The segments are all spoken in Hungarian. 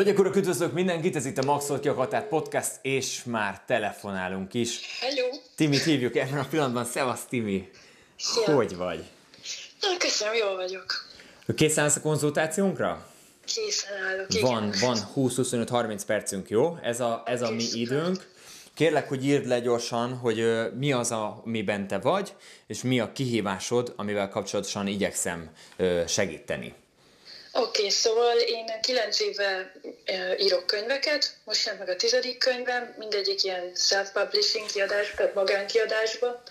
Hölgyek, urak, üdvözlök mindenkit, ez itt a Maxolt Kiakatát Podcast, és már telefonálunk is. Hello! Timit hívjuk ebben a pillanatban. Szevasz, Timi! Szia. Hogy vagy? Na, köszönöm, jól vagyok. Készen állsz a konzultációnkra? Készen állok, igen. Van, van 20-25-30 percünk, jó? Ez a, ez a mi időnk. Kérlek, hogy írd le gyorsan, hogy ö, mi az, amiben te vagy, és mi a kihívásod, amivel kapcsolatosan igyekszem ö, segíteni. Oké, szóval én kilenc éve írok könyveket, most jön meg a tizedik könyvem, mindegyik ilyen self-publishing kiadás, tehát magánkiadásba.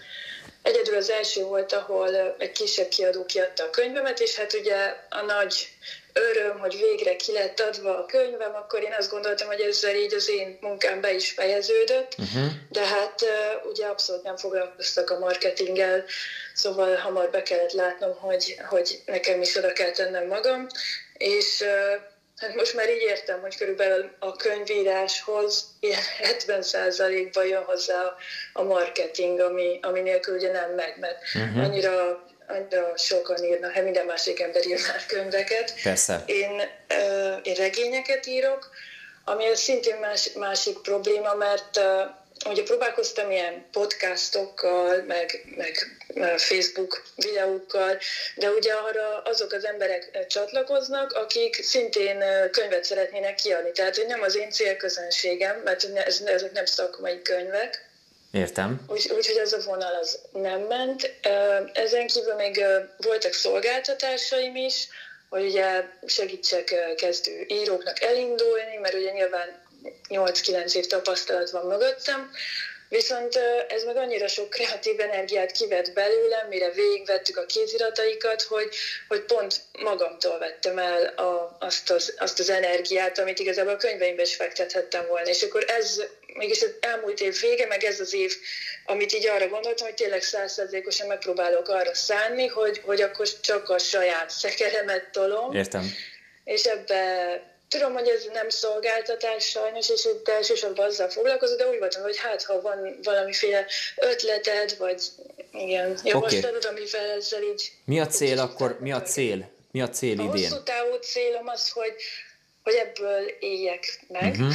Egyedül az első volt, ahol egy kisebb kiadó kiadta a könyvemet, és hát ugye a nagy öröm, hogy végre ki lett adva a könyvem, akkor én azt gondoltam, hogy ezzel így az én munkám be is fejeződött, uh-huh. de hát ugye abszolút nem foglalkoztak a marketinggel, szóval hamar be kellett látnom, hogy, hogy nekem is oda kell tennem magam, és hát most már így értem, hogy körülbelül a könyvíráshoz ilyen 70%-ban jön hozzá a, a marketing, ami, ami nélkül ugye nem megy, mert uh-huh. annyira annyira sokan írnak, hát minden másik ember ír már könyveket. Persze. Én, én regényeket írok, ami szintén más, másik probléma, mert ugye próbálkoztam ilyen podcastokkal, meg, meg Facebook videókkal, de ugye arra azok az emberek ö, csatlakoznak, akik szintén ö, könyvet szeretnének kiadni. Tehát, hogy nem az én célközönségem, mert ez, ezek nem szakmai könyvek, Értem. Úgyhogy úgy, ez a vonal az nem ment. Ö, Ezen kívül még voltak szolgáltatásaim is, hogy ugye segítsek kezdő íróknak elindulni, mert ugye nyilván 8-9 év tapasztalat van mögöttem, Viszont ez meg annyira sok kreatív energiát kivett belőlem, mire végigvettük a kézirataikat, hogy, hogy pont magamtól vettem el a, azt, az, azt az energiát, amit igazából a könyveimbe is fektethettem volna. És akkor ez mégis az elmúlt év vége, meg ez az év, amit így arra gondoltam, hogy tényleg százszerzékosan megpróbálok arra szánni, hogy, hogy akkor csak a saját szekeremet tolom. Értem. És ebbe tudom, hogy ez nem szolgáltatás sajnos, és itt elsősorban azzal foglalkozom, de úgy voltam, hogy hát, ha van valamiféle ötleted, vagy igen, javaslatod, okay. amivel ezzel így... Mi a cél akkor? Mi a cél? Mi a cél A idén? hosszú távú célom az, hogy, hogy ebből éljek meg, uh-huh.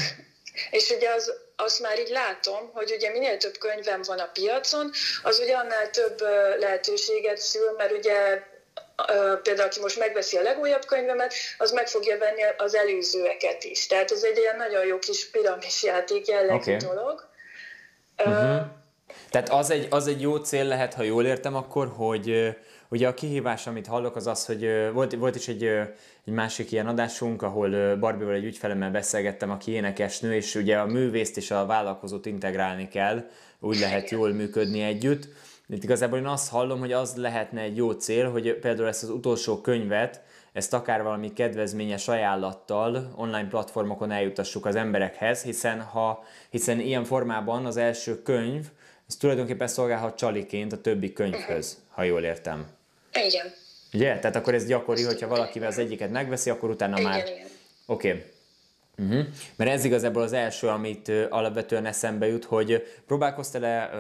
és ugye az, azt már így látom, hogy ugye minél több könyvem van a piacon, az ugye annál több lehetőséget szül, mert ugye például aki most megveszi a legújabb könyvemet, az meg fogja venni az előzőeket is. Tehát ez egy ilyen nagyon jó kis piramis játék jellegű okay. dolog. Uh-huh. Tehát az egy, az egy jó cél lehet, ha jól értem akkor, hogy ugye a kihívás, amit hallok, az az, hogy volt, volt is egy, egy másik ilyen adásunk, ahol Barbival egy ügyfelemmel beszélgettem, aki énekesnő, és ugye a művészt és a vállalkozót integrálni kell, úgy lehet jól működni együtt. Itt igazából én azt hallom, hogy az lehetne egy jó cél, hogy például ezt az utolsó könyvet, ezt akár valami kedvezményes ajánlattal online platformokon eljutassuk az emberekhez, hiszen, ha, hiszen ilyen formában az első könyv, ez tulajdonképpen szolgálhat csaliként a többi könyvhöz, ha jól értem. igen. Ugye? Tehát akkor ez gyakori, hogyha valakivel az egyiket megveszi, akkor utána Igen, már... igen. Oké. Okay. Uh-huh. Mert ez igazából az első, amit ö, alapvetően eszembe jut, hogy próbálkoztál-e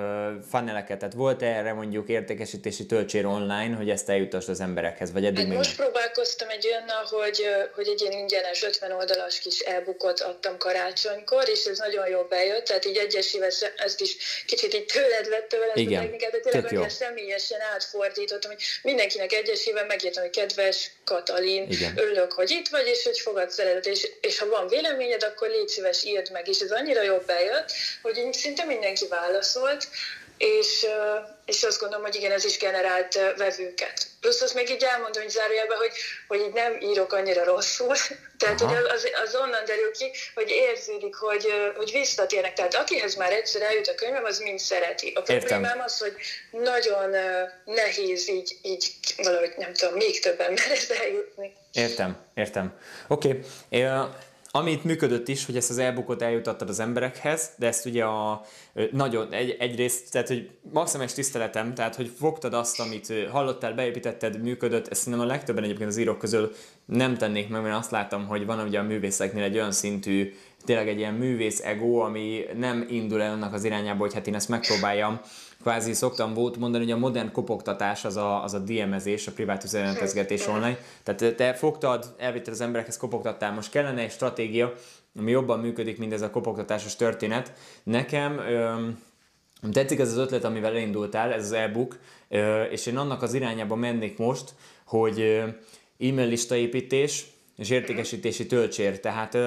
funneleket, tehát volt-e erre mondjuk értékesítési töltsér online, hogy ezt eljutasd az emberekhez, vagy eddig Hát még most nem? próbálkoztam egy olyannal, hogy, hogy egy ilyen ingyenes 50 oldalas kis e-bookot adtam karácsonykor, és ez nagyon jól bejött, tehát így egyesével ezt is kicsit így tőled vettem el ezt Igen, a technikát, de tényleg annyira személyesen átfordítottam, hogy mindenkinek egyesével megírtam, hogy kedves Katalin, Igen. örülök, hogy itt vagy, és hogy fogadsz szeretet, és, és ha van véleményed, akkor légy szíves, írd meg, és ez annyira jól bejött, hogy szinte mindenki válaszolt, és, és azt gondolom, hogy igen, ez is generált vevőket. Plusz azt még így elmondom, hogy zárójelben, hogy, hogy így nem írok annyira rosszul. Tehát Aha. hogy az, az onnan derül ki, hogy érződik, hogy, hogy visszatérnek. Tehát akihez már egyszer eljut a könyvem, az mind szereti. A Értem. problémám az, hogy nagyon nehéz így, így valahogy nem tudom, még több emberhez eljutni. Értem, értem. Oké. Okay. Amit működött is, hogy ezt az e-bookot eljutattad az emberekhez, de ezt ugye a nagyon egy, egyrészt, tehát hogy maximális tiszteletem, tehát hogy fogtad azt, amit hallottál, beépítetted, működött, ezt szerintem a legtöbben egyébként az írók közül nem tennék meg, mert azt látom, hogy van ugye a művészeknél egy olyan szintű, tényleg egy ilyen művész ego, ami nem indul el annak az irányába, hogy hát én ezt megpróbáljam kvázi szoktam volt mondani, hogy a modern kopogtatás az a, az a DMezés, a privát üzenetezgetés online. Tehát te fogtad, elvitted az emberekhez, kopogtattál. Most kellene egy stratégia, ami jobban működik, mint ez a kopogtatásos történet. Nekem öm, tetszik ez az ötlet, amivel elindultál, ez az e-book, és én annak az irányába mennék most, hogy e-mail listaépítés és értékesítési töltsér. Tehát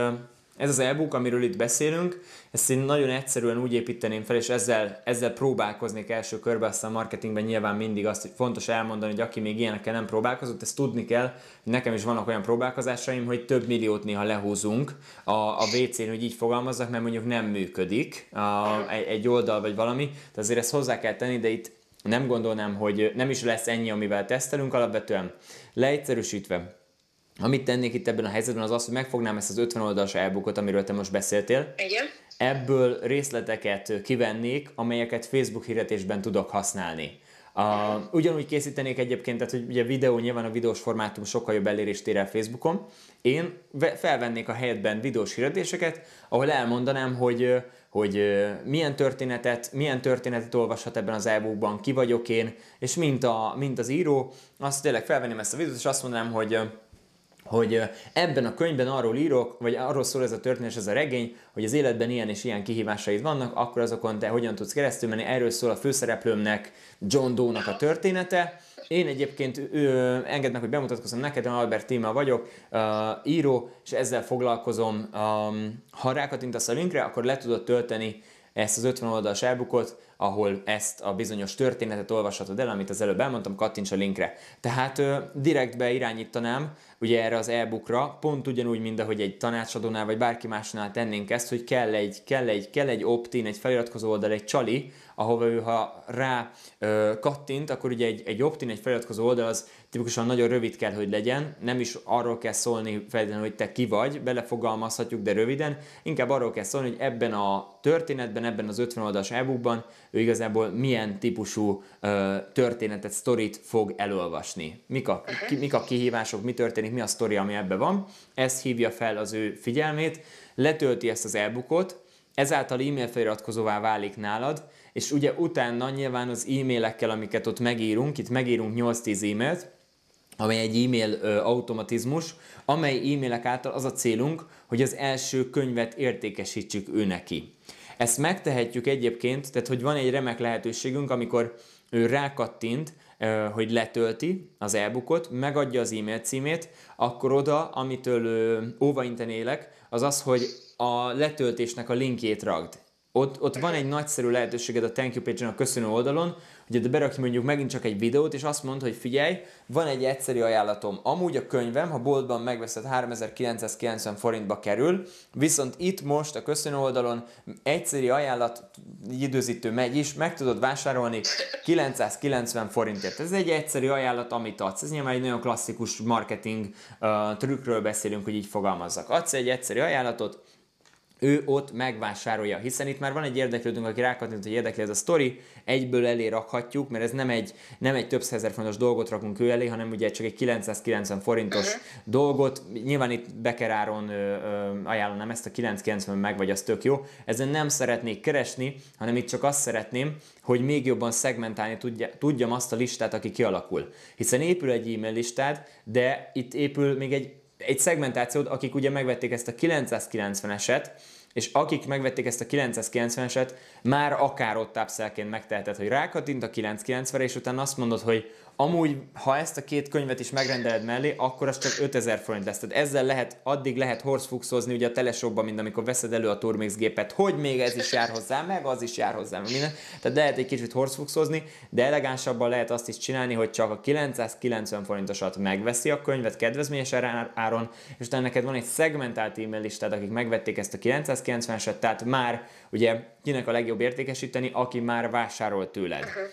ez az e-book, amiről itt beszélünk, ezt én nagyon egyszerűen úgy építeném fel, és ezzel, ezzel próbálkoznék első körbe, aztán a marketingben nyilván mindig azt, hogy fontos elmondani, hogy aki még ilyenekkel nem próbálkozott, ezt tudni kell, hogy nekem is vannak olyan próbálkozásaim, hogy több milliót néha lehúzunk a, a WC-n, hogy így fogalmazzak, mert mondjuk nem működik a, egy oldal vagy valami, de azért ezt hozzá kell tenni, de itt nem gondolnám, hogy nem is lesz ennyi, amivel tesztelünk alapvetően. Leegyszerűsítve, amit tennék itt ebben a helyzetben az az, hogy megfognám ezt az 50 oldalas elbukot, amiről te most beszéltél. Igen. Ebből részleteket kivennék, amelyeket Facebook hirdetésben tudok használni. A, ugyanúgy készítenék egyébként, tehát hogy ugye videó, nyilván a videós formátum sokkal jobb elérést ér el Facebookon. Én felvennék a helyetben videós hirdetéseket, ahol elmondanám, hogy hogy milyen történetet, milyen történetet olvashat ebben az e ki vagyok én, és mint, a, mint az író, azt tényleg felvenném ezt a videót, és azt mondanám, hogy hogy ebben a könyvben arról írok, vagy arról szól ez a történet, ez a regény, hogy az életben ilyen és ilyen kihívásaid vannak, akkor azokon te hogyan tudsz keresztül menni. Erről szól a főszereplőmnek, John Doe-nak a története. Én egyébként ő, meg, hogy bemutatkozom neked, én Albert Téma vagyok, uh, író, és ezzel foglalkozom. Um, ha rákattintasz a linkre, akkor le tudod tölteni ezt az 50 oldalas elbukot, ahol ezt a bizonyos történetet olvashatod el, amit az előbb elmondtam, kattints a linkre. Tehát ö, direkt beirányítanám ugye erre az e-bookra, pont ugyanúgy, mint ahogy egy tanácsadónál vagy bárki másnál tennénk ezt, hogy kell egy, kell egy, kell egy opt-in, egy feliratkozó oldal, egy csali, ahova ő ha rá ö, kattint, akkor ugye egy, egy opt-in, egy feliratkozó oldal az tipikusan nagyon rövid kell, hogy legyen, nem is arról kell szólni feltétlenül, hogy te ki vagy, belefogalmazhatjuk, de röviden, inkább arról kell szólni, hogy ebben a történetben, ebben az 50 oldalas e-bookban ő igazából milyen típusú ö, történetet, sztorit fog elolvasni. Mik a, ki, mik a kihívások, mi történik, mi a sztori, ami ebben van. Ez hívja fel az ő figyelmét, letölti ezt az e-bookot, ezáltal e-mail feliratkozóvá válik nálad, és ugye utána nyilván az e-mailekkel, amiket ott megírunk, itt megírunk 8-10 e-mailt, amely egy e-mail automatizmus, amely e-mailek által az a célunk, hogy az első könyvet értékesítsük ő neki. Ezt megtehetjük egyébként, tehát hogy van egy remek lehetőségünk, amikor ő rákattint, hogy letölti az e-bookot, megadja az e-mail címét, akkor oda, amitől óvaintenélek, az az, hogy a letöltésnek a linkjét ragd. Ott, ott van egy nagyszerű lehetőséged a Thank You page a köszönő oldalon, hogy de berakj mondjuk megint csak egy videót, és azt mond, hogy figyelj, van egy egyszerű ajánlatom. Amúgy a könyvem, ha boltban megveszed, 3990 forintba kerül, viszont itt most a köszönő oldalon egyszerű ajánlat, időzítő megy is, meg tudod vásárolni 990 forintért. Ez egy egyszerű ajánlat, amit adsz. Ez nyilván egy nagyon klasszikus marketing uh, trükkről beszélünk, hogy így fogalmazzak. Adsz egy egyszerű ajánlatot, ő ott megvásárolja, hiszen itt már van egy érdeklődünk, aki rákattint, hogy érdekli ez a sztori, egyből elé rakhatjuk, mert ez nem egy, nem egy több százezer forintos dolgot rakunk ő elé, hanem ugye csak egy 990 forintos uh-huh. dolgot, nyilván itt Becker áron ö, ö, ajánlanám ezt a 990 meg, vagy az tök jó, ezen nem szeretnék keresni, hanem itt csak azt szeretném, hogy még jobban szegmentálni tudja, tudjam azt a listát, aki kialakul. Hiszen épül egy e-mail listád, de itt épül még egy egy szegmentációt, akik ugye megvették ezt a 990-eset, és akik megvették ezt a 990-eset, már akár ott tápszelként megteheted, hogy rákattint a 990-re, és utána azt mondod, hogy Amúgy, ha ezt a két könyvet is megrendeled mellé, akkor az csak 5000 forint lesz. Tehát ezzel lehet, addig lehet horsfuxozni ugye a teleshopban, mint amikor veszed elő a Turmix gépet, hogy még ez is jár hozzá, meg az is jár hozzá, meg minden. Tehát lehet egy kicsit horsfuxozni, de elegánsabban lehet azt is csinálni, hogy csak a 990 forintosat megveszi a könyvet kedvezményes áron, és utána neked van egy szegmentált e-mail listád, akik megvették ezt a 990-eset, tehát már ugye kinek a legjobb értékesíteni, aki már vásárolt tőled. Uh-huh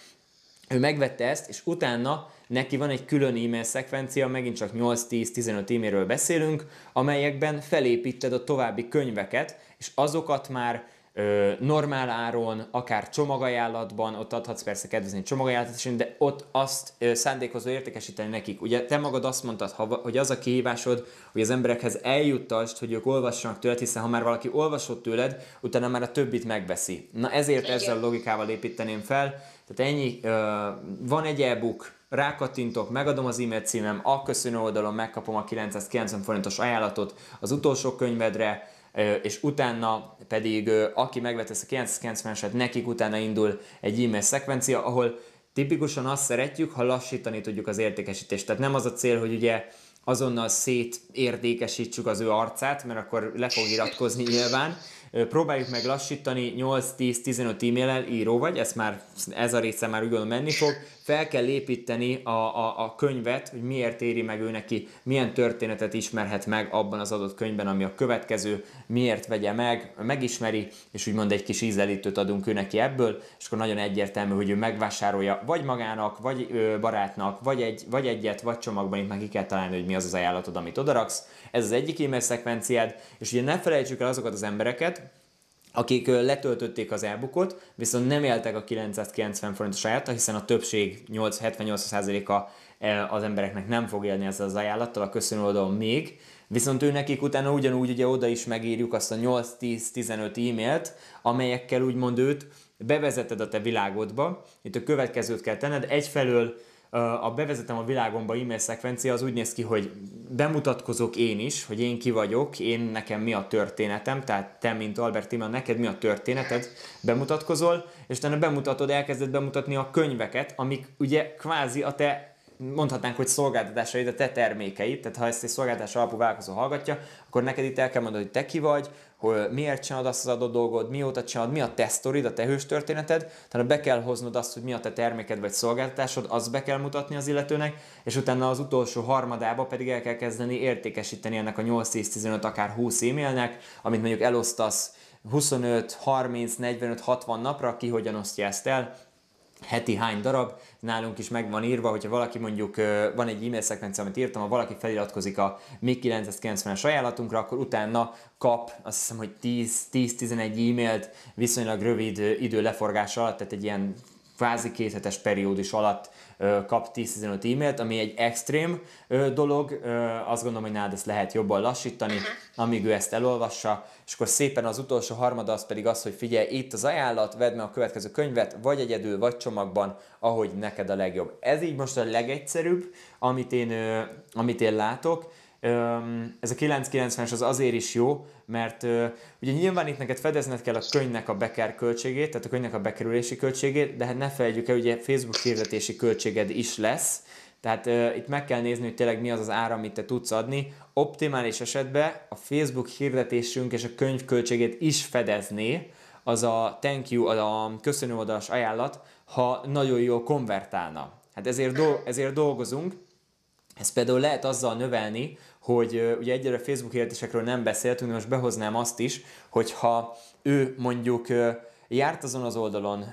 ő megvette ezt, és utána neki van egy külön e-mail szekvencia, megint csak 8-10-15 e-mailről beszélünk, amelyekben felépíted a további könyveket, és azokat már ö, normál áron, akár csomagajánlatban, ott adhatsz persze kedvezni csomagajánlatot is, de ott azt ö, szándékozó értékesíteni nekik. Ugye te magad azt mondtad, ha, hogy az a kihívásod, hogy az emberekhez eljuttasd, hogy ők olvassanak tőled, hiszen ha már valaki olvasott tőled, utána már a többit megveszi. Na ezért Igen. ezzel a logikával építeném fel. Tehát ennyi, van egy e-book, rákattintok, megadom az e-mail címem, a köszönő oldalon megkapom a 990 forintos ajánlatot az utolsó könyvedre, és utána pedig aki megvette ezt a 990-eset, nekik utána indul egy e-mail szekvencia, ahol tipikusan azt szeretjük, ha lassítani tudjuk az értékesítést. Tehát nem az a cél, hogy ugye azonnal szétértékesítsük az ő arcát, mert akkor le fog iratkozni nyilván, próbáljuk meg lassítani 8-10-15 e-mailel, író vagy, ez már, ez a része már úgy gondolom menni fog, fel kell építeni a, a, a könyvet, hogy miért éri meg ő neki, milyen történetet ismerhet meg abban az adott könyvben, ami a következő, miért vegye meg, megismeri, és úgymond egy kis ízelítőt adunk ő neki ebből, és akkor nagyon egyértelmű, hogy ő megvásárolja vagy magának, vagy barátnak, vagy, egy, vagy egyet, vagy csomagban, itt meg ki kell találni, hogy mi az az ajánlatod, amit odaraksz. Ez az egyik e-mail szekvenciád, és ugye ne felejtsük el azokat az embereket, akik letöltötték az e viszont nem éltek a 990 forintos ajánlattal, hiszen a többség 78%-a e, az embereknek nem fog élni ezzel az ajánlattal, a köszönő oldalon még, viszont ő nekik utána ugyanúgy ugye oda is megírjuk azt a 8-10-15 e-mailt, amelyekkel úgymond őt bevezeted a te világodba. Itt a következőt kell tenned, egyfelől a bevezetem a világomba e-mail szekvencia az úgy néz ki, hogy bemutatkozok én is, hogy én ki vagyok, én nekem mi a történetem, tehát te, mint Albert Tima, neked mi a történeted, bemutatkozol, és utána bemutatod, elkezded bemutatni a könyveket, amik ugye kvázi a te mondhatnánk, hogy szolgáltatásaid, a te termékeid, tehát ha ezt egy szolgáltatás alapú vállalkozó hallgatja, akkor neked itt el kell mondani, hogy te ki vagy, hogy miért csinálod azt az adott dolgot, mióta csinálod, mi a te sztorid, a te hős történeted, tehát be kell hoznod azt, hogy mi a te terméked vagy szolgáltatásod, azt be kell mutatni az illetőnek, és utána az utolsó harmadába pedig el kell kezdeni értékesíteni ennek a 8-10-15, akár 20 e-mailnek, amit mondjuk elosztasz 25, 30, 45, 60 napra, ki hogyan osztja ezt el, heti hány darab, nálunk is meg van írva, hogyha valaki mondjuk, van egy e-mail szekvencia, amit írtam, ha valaki feliratkozik a MiG 990-es ajánlatunkra, akkor utána kap, azt hiszem, hogy 10-11 e-mailt viszonylag rövid idő leforgása alatt, tehát egy ilyen kvázi kéthetes periódus alatt kap 10-15 e-mailt, ami egy extrém dolog, azt gondolom, hogy nálad ezt lehet jobban lassítani, amíg ő ezt elolvassa, és akkor szépen az utolsó harmada az pedig az, hogy figyelj, itt az ajánlat, vedd meg a következő könyvet, vagy egyedül, vagy csomagban, ahogy neked a legjobb. Ez így most a legegyszerűbb, amit én, amit én látok, ez a 990-es az azért is jó, mert ugye nyilván itt neked fedezned kell a könyvnek a beker költségét, tehát a könyvnek a bekerülési költségét, de hát ne felejtjük el, ugye Facebook hirdetési költséged is lesz, tehát uh, itt meg kell nézni, hogy tényleg mi az az ára, amit te tudsz adni. Optimális esetben a Facebook hirdetésünk és a könyv költségét is fedezné az a thank you, az a köszönő ajánlat, ha nagyon jól konvertálna. Hát ezért, do- ezért dolgozunk, ezt például lehet azzal növelni, hogy ugye egyre Facebook hirdetésekről nem beszéltünk, de most behoznám azt is, hogyha ő mondjuk járt azon az oldalon,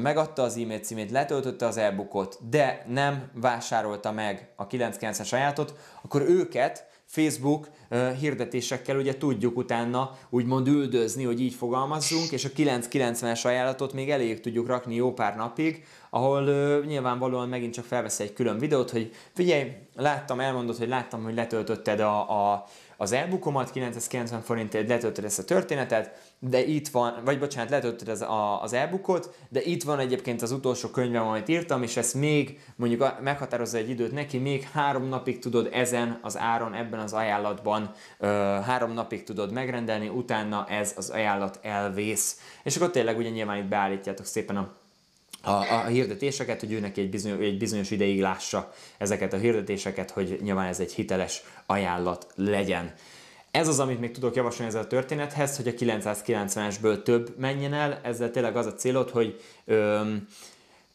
megadta az e-mail címét, letöltötte az e-bookot, de nem vásárolta meg a 99-es ajátot, akkor őket Facebook hirdetésekkel ugye tudjuk utána úgymond üldözni, hogy így fogalmazzunk, és a 990-es ajánlatot még elég tudjuk rakni jó pár napig, ahol uh, nyilvánvalóan megint csak felvesz egy külön videót, hogy figyelj, láttam, elmondod, hogy láttam, hogy letöltötted a, a az elbukomat, 990 forintért letöltöd ezt a történetet, de itt van, vagy bocsánat, letöltöd az, a, az elbukot, de itt van egyébként az utolsó könyvem, amit írtam, és ezt még mondjuk meghatározza egy időt neki, még három napig tudod ezen az áron, ebben az ajánlatban ö, három napig tudod megrendelni, utána ez az ajánlat elvész. És akkor tényleg ugye nyilván itt beállítjátok szépen a a, a hirdetéseket, hogy ő neki egy bizonyos, egy bizonyos ideig lássa ezeket a hirdetéseket, hogy nyilván ez egy hiteles ajánlat legyen. Ez az, amit még tudok javasolni ezzel a történethez, hogy a 990-esből több menjen el, ezzel tényleg az a célod, hogy öm,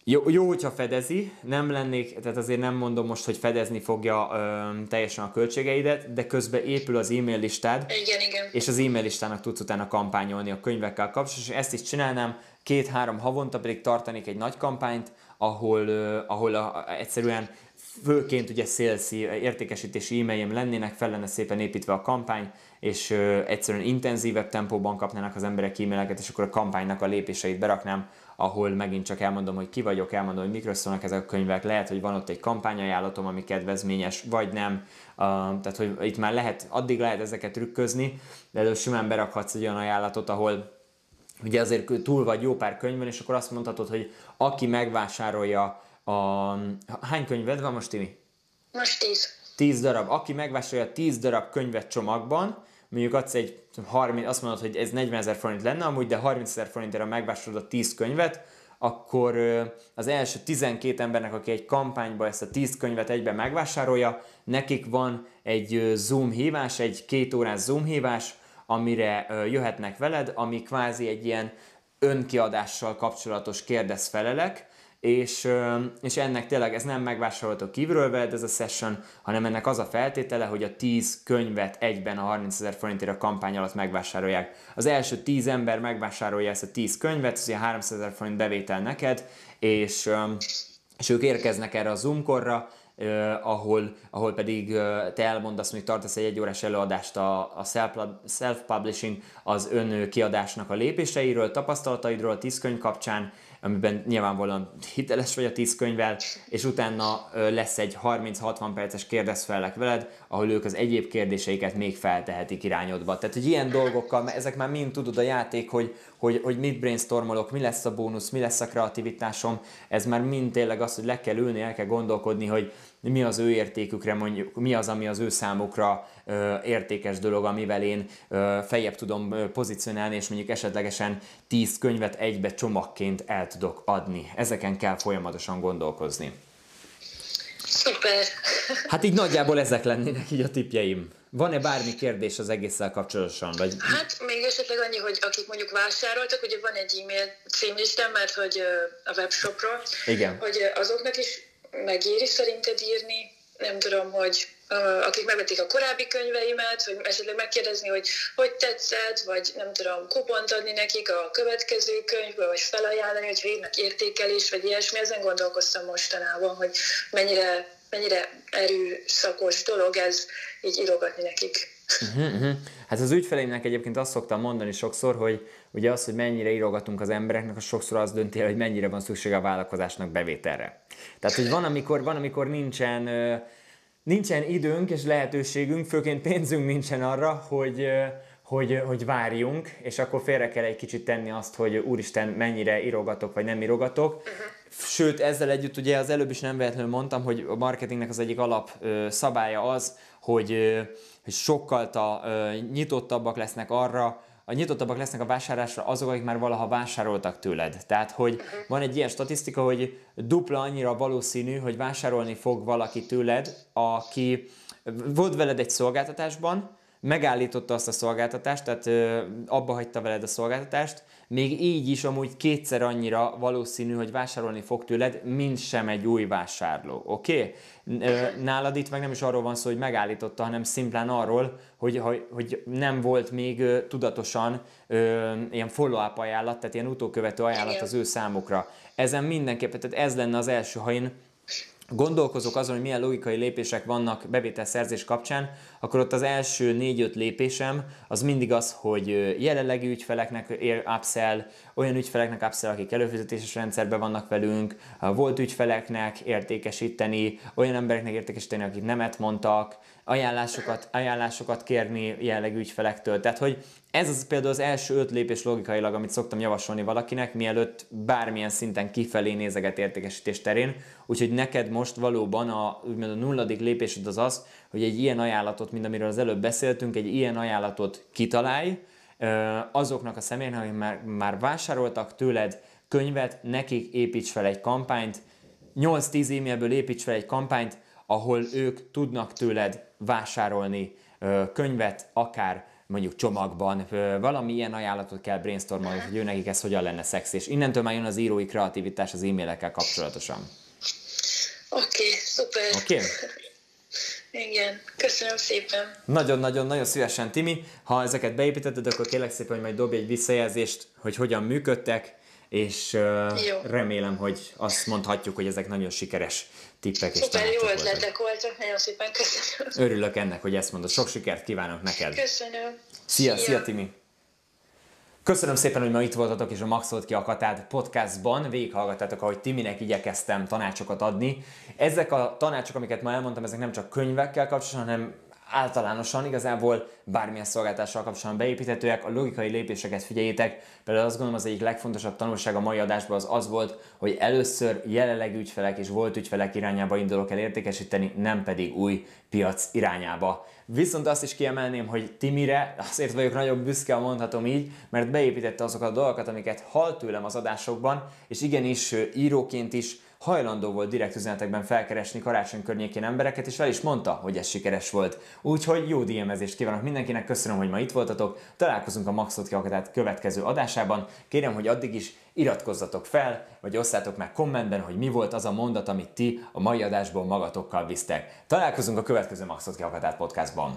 jó, jó, hogyha fedezi, nem lennék, tehát azért nem mondom most, hogy fedezni fogja öm, teljesen a költségeidet, de közben épül az e-mail listád, igen, igen. és az e-mail listának tudsz utána kampányolni a könyvekkel kapcsolatban, és ezt is csinálnám, két-három havonta pedig tartanék egy nagy kampányt, ahol, ahol a, a, egyszerűen főként ugye sales értékesítési e-mailjem lennének, fel lenne szépen építve a kampány, és ö, egyszerűen intenzívebb tempóban kapnának az emberek e-maileket, és akkor a kampánynak a lépéseit beraknám, ahol megint csak elmondom, hogy ki vagyok, elmondom, hogy mikről szólnak ezek a könyvek, lehet, hogy van ott egy kampányajánlatom, ami kedvezményes, vagy nem, uh, tehát hogy itt már lehet, addig lehet ezeket trükközni, de előbb simán berakhatsz egy olyan ajánlatot, ahol ugye azért túl vagy jó pár könyvön, és akkor azt mondhatod, hogy aki megvásárolja a... Hány könyved van most, Timi? Most tíz. Tíz darab. Aki megvásárolja tíz darab könyvet csomagban, mondjuk adsz egy 30, azt mondod, hogy ez 40 ezer forint lenne amúgy, de 30 ezer forintért megvásárolod a 10 könyvet, akkor az első 12 embernek, aki egy kampányba ezt a 10 könyvet egyben megvásárolja, nekik van egy Zoom hívás, egy két órás Zoom hívás, amire jöhetnek veled, ami kvázi egy ilyen önkiadással kapcsolatos kérdezfelelek, és, és ennek tényleg ez nem megvásárolható kívülről veled ez a session, hanem ennek az a feltétele, hogy a 10 könyvet egyben a 30 ezer forintért a kampány alatt megvásárolják. Az első 10 ember megvásárolja ezt a 10 könyvet, ez ugye 300 ezer forint bevétel neked, és, és ők érkeznek erre a Zoom-korra, Uh, ahol, ahol pedig uh, te elmondasz, hogy tartasz egy egyórás előadást a, a self-publishing, az ön kiadásnak a lépéseiről, tapasztalataidról, a tíz könyv kapcsán, amiben nyilvánvalóan hiteles vagy a tíz könyvvel, és utána lesz egy 30-60 perces kérdezfelek veled, ahol ők az egyéb kérdéseiket még feltehetik irányodba. Tehát, hogy ilyen dolgokkal, ezek már mind tudod a játék, hogy, hogy, hogy mit brainstormolok, mi lesz a bónusz, mi lesz a kreativitásom, ez már mind tényleg az, hogy le kell ülni, el kell gondolkodni, hogy mi az ő értékükre, mondjuk mi az, ami az ő számukra értékes dolog, amivel én feljebb tudom pozícionálni, és mondjuk esetlegesen 10 könyvet egybe csomagként el tudok adni. Ezeken kell folyamatosan gondolkozni. Szuper! Hát így nagyjából ezek lennének így a tipjeim. Van-e bármi kérdés az egésszel kapcsolatosan? Vagy... Hát még esetleg annyi, hogy akik mondjuk vásároltak, ugye van egy e-mail címlistám, mert hogy a webshopról, Igen. hogy azoknak is megéri szerinted írni, nem tudom, hogy akik megvették a korábbi könyveimet, vagy esetleg megkérdezni, hogy hogy tetszett, vagy nem tudom, kupont adni nekik a következő könyvből, vagy felajánlani, hogy végnek értékelés, vagy ilyesmi. Ezen gondolkoztam mostanában, hogy mennyire, mennyire erőszakos dolog ez így írogatni nekik. Uh-huh, uh-huh. Hát az ügyfeleimnek egyébként azt szoktam mondani sokszor, hogy ugye az, hogy mennyire írogatunk az embereknek, az sokszor az dönti el, hogy mennyire van szüksége a vállalkozásnak bevételre. Tehát, hogy van, amikor, van, amikor nincsen, nincsen időnk és lehetőségünk, főként pénzünk nincsen arra, hogy, hogy, hogy várjunk, és akkor félre kell egy kicsit tenni azt, hogy úristen, mennyire írogatok, vagy nem írogatok. Sőt, ezzel együtt ugye az előbb is nem véletlenül mondtam, hogy a marketingnek az egyik alap szabálya az, hogy, hogy sokkal ta, nyitottabbak lesznek arra, a nyitottabbak lesznek a vásárlásra azok, akik már valaha vásároltak tőled. Tehát, hogy van egy ilyen statisztika, hogy dupla annyira valószínű, hogy vásárolni fog valaki tőled, aki volt veled egy szolgáltatásban, megállította azt a szolgáltatást, tehát ö, abba hagyta veled a szolgáltatást, még így is amúgy kétszer annyira valószínű, hogy vásárolni fog tőled, mint sem egy új vásárló. Oké? Okay? Nálad itt meg nem is arról van szó, hogy megállította, hanem szimplán arról, hogy, hogy, hogy nem volt még tudatosan ö, ilyen follow-up ajánlat, tehát ilyen utókövető ajánlat az ő számukra. Ezen mindenképpen, tehát ez lenne az első, ha én gondolkozok azon, hogy milyen logikai lépések vannak bevételszerzés kapcsán, akkor ott az első négy-öt lépésem az mindig az, hogy jelenlegi ügyfeleknek upsell, olyan ügyfeleknek upsell, akik előfizetéses rendszerben vannak velünk, volt ügyfeleknek értékesíteni, olyan embereknek értékesíteni, akik nemet mondtak, ajánlásokat, ajánlásokat kérni jellegű ügyfelektől. Tehát, hogy ez az például az első öt lépés logikailag, amit szoktam javasolni valakinek, mielőtt bármilyen szinten kifelé nézeget értékesítés terén. Úgyhogy neked most valóban a, úgymond a nulladik lépésed az az, hogy egy ilyen ajánlatot, mint amiről az előbb beszéltünk, egy ilyen ajánlatot kitalálj, azoknak a személyeknek, akik már, már vásároltak tőled könyvet, nekik építs fel egy kampányt, 8-10 e-mailből építs fel egy kampányt, ahol ők tudnak tőled vásárolni könyvet, akár mondjuk csomagban, valami ilyen ajánlatot kell brainstormolni, hogy ő nekik ez hogyan lenne szexi, és innentől már jön az írói kreativitás az e-mailekkel kapcsolatosan. Oké, okay, szuper. Oké? Okay? Igen, köszönöm szépen. Nagyon-nagyon-nagyon szívesen, Timi. Ha ezeket beépítetted, akkor kérlek szépen, hogy majd dobj egy visszajelzést, hogy hogyan működtek, és uh, remélem, hogy azt mondhatjuk, hogy ezek nagyon sikeres tippek és Szuper, jó ötletek voltak, nagyon szépen köszönöm. Örülök ennek, hogy ezt mondod. Sok sikert kívánok neked. Köszönöm. Szia, szia, szia Timi. Köszönöm szépen, hogy ma itt voltatok, és a Maxolt ki a Katád podcastban végighallgattátok, ahogy Timinek igyekeztem tanácsokat adni. Ezek a tanácsok, amiket ma elmondtam, ezek nem csak könyvekkel kapcsolatban, hanem általánosan igazából bármilyen szolgáltással kapcsolatban beépíthetőek, a logikai lépéseket figyeljétek. Például azt gondolom az egyik legfontosabb tanulság a mai adásban az az volt, hogy először jelenleg ügyfelek és volt ügyfelek irányába indulok el értékesíteni, nem pedig új piac irányába. Viszont azt is kiemelném, hogy Timire azért vagyok nagyobb büszke, mondhatom így, mert beépítette azokat a dolgokat, amiket hall tőlem az adásokban, és igenis íróként is hajlandó volt direkt üzenetekben felkeresni karácsony környékén embereket, és fel is mondta, hogy ez sikeres volt. Úgyhogy jó DM-ezést kívánok mindenkinek, köszönöm, hogy ma itt voltatok, találkozunk a Maxot Kiakatát következő adásában. Kérem, hogy addig is iratkozzatok fel, vagy osszátok meg kommentben, hogy mi volt az a mondat, amit ti a mai adásból magatokkal visztek. Találkozunk a következő Maxot Kiakatát podcastban.